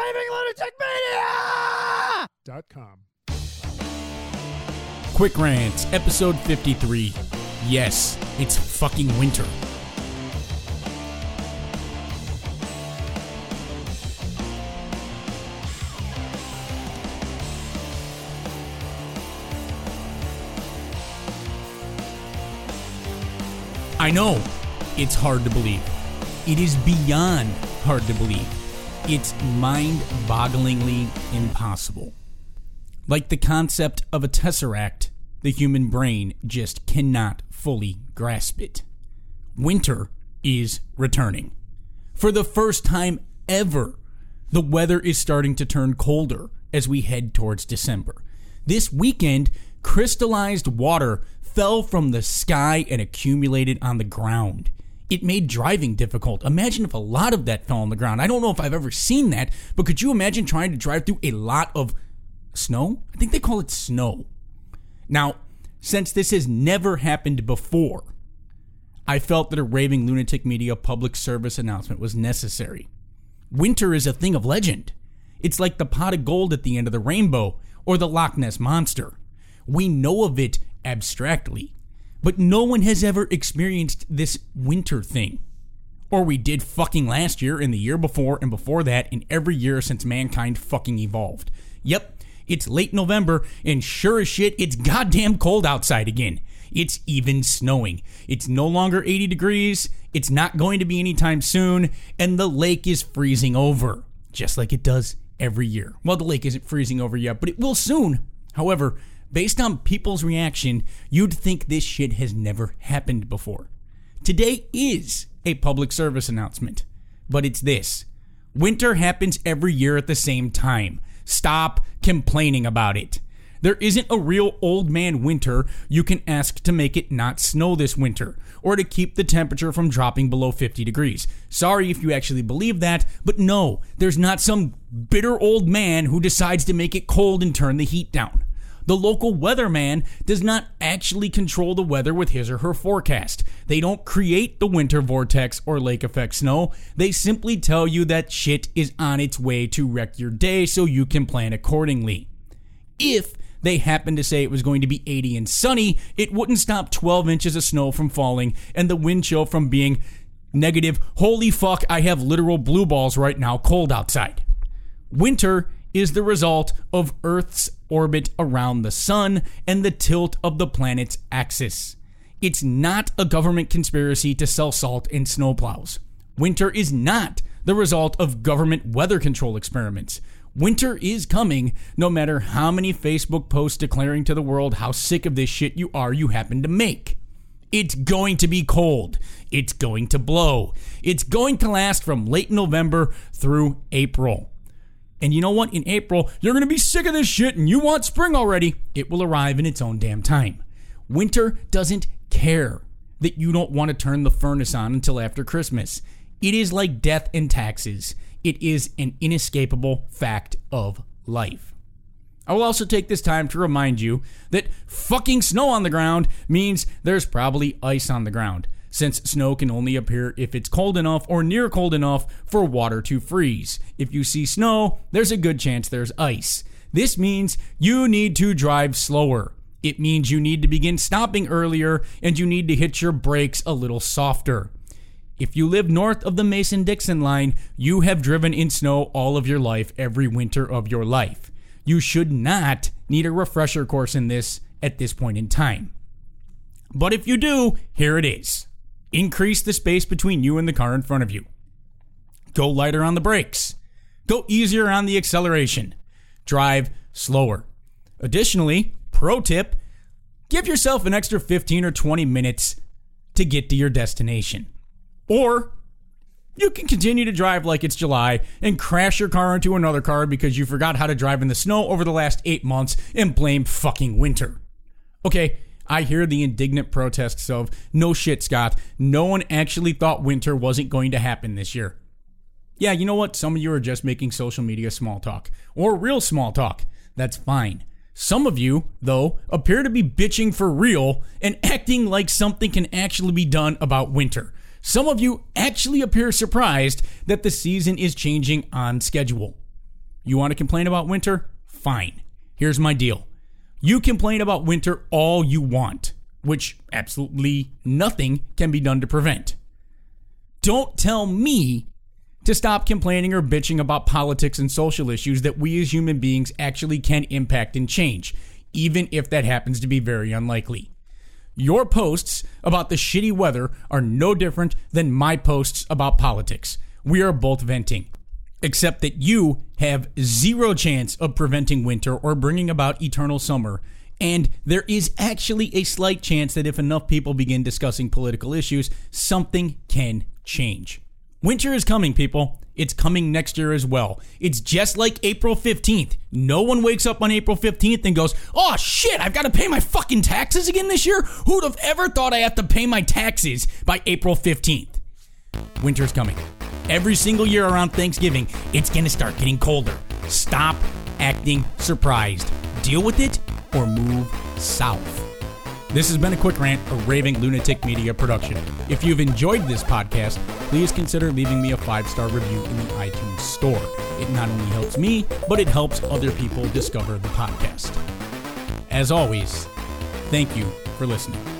Raving Dot com. Quick Rants, episode 53. Yes, it's fucking winter. I know it's hard to believe. It is beyond hard to believe. It's mind bogglingly impossible. Like the concept of a tesseract, the human brain just cannot fully grasp it. Winter is returning. For the first time ever, the weather is starting to turn colder as we head towards December. This weekend, crystallized water fell from the sky and accumulated on the ground. It made driving difficult. Imagine if a lot of that fell on the ground. I don't know if I've ever seen that, but could you imagine trying to drive through a lot of snow? I think they call it snow. Now, since this has never happened before, I felt that a raving lunatic media public service announcement was necessary. Winter is a thing of legend. It's like the pot of gold at the end of the rainbow or the Loch Ness monster. We know of it abstractly, but no one has ever experienced this winter thing. Or we did fucking last year and the year before and before that and every year since mankind fucking evolved. Yep, it's late November and sure as shit, it's goddamn cold outside again. It's even snowing. It's no longer 80 degrees, it's not going to be anytime soon, and the lake is freezing over, just like it does every year. Well, the lake isn't freezing over yet, but it will soon. However, based on people's reaction, you'd think this shit has never happened before. Today is a public service announcement, but it's this winter happens every year at the same time. Stop complaining about it. There isn't a real old man winter you can ask to make it not snow this winter, or to keep the temperature from dropping below 50 degrees. Sorry if you actually believe that, but no, there's not some bitter old man who decides to make it cold and turn the heat down. The local weatherman does not actually control the weather with his or her forecast. They don't create the winter vortex or lake effect snow. They simply tell you that shit is on its way to wreck your day so you can plan accordingly. If they happened to say it was going to be 80 and sunny, it wouldn't stop 12 inches of snow from falling and the wind chill from being negative. Holy fuck, I have literal blue balls right now, cold outside. Winter is the result of Earth's orbit around the sun and the tilt of the planet's axis. It's not a government conspiracy to sell salt and snowplows. Winter is not the result of government weather control experiments. Winter is coming, no matter how many Facebook posts declaring to the world how sick of this shit you are you happen to make. It's going to be cold. It's going to blow. It's going to last from late November through April. And you know what? In April, you're going to be sick of this shit and you want spring already. It will arrive in its own damn time. Winter doesn't care that you don't want to turn the furnace on until after Christmas. It is like death and taxes. It is an inescapable fact of life. I will also take this time to remind you that fucking snow on the ground means there's probably ice on the ground, since snow can only appear if it's cold enough or near cold enough for water to freeze. If you see snow, there's a good chance there's ice. This means you need to drive slower. It means you need to begin stopping earlier and you need to hit your brakes a little softer. If you live north of the Mason Dixon line, you have driven in snow all of your life, every winter of your life. You should not need a refresher course in this at this point in time. But if you do, here it is increase the space between you and the car in front of you. Go lighter on the brakes. Go easier on the acceleration. Drive slower. Additionally, pro tip give yourself an extra 15 or 20 minutes to get to your destination. Or you can continue to drive like it's July and crash your car into another car because you forgot how to drive in the snow over the last eight months and blame fucking winter. Okay, I hear the indignant protests of, no shit, Scott, no one actually thought winter wasn't going to happen this year. Yeah, you know what? Some of you are just making social media small talk or real small talk. That's fine. Some of you, though, appear to be bitching for real and acting like something can actually be done about winter. Some of you actually appear surprised that the season is changing on schedule. You want to complain about winter? Fine. Here's my deal. You complain about winter all you want, which absolutely nothing can be done to prevent. Don't tell me to stop complaining or bitching about politics and social issues that we as human beings actually can impact and change, even if that happens to be very unlikely. Your posts about the shitty weather are no different than my posts about politics. We are both venting except that you have zero chance of preventing winter or bringing about eternal summer. And there is actually a slight chance that if enough people begin discussing political issues, something can change. Winter is coming, people. It's coming next year as well. It's just like April 15th. No one wakes up on April 15th and goes, oh shit, I've got to pay my fucking taxes again this year? Who'd have ever thought I have to pay my taxes by April 15th? Winter's coming every single year around Thanksgiving, it's going to start getting colder. Stop acting surprised. Deal with it or move south. This has been a quick rant, a raving lunatic media production. If you've enjoyed this podcast, please consider leaving me a five star review in the iTunes store. It not only helps me, but it helps other people discover the podcast. As always, thank you for listening.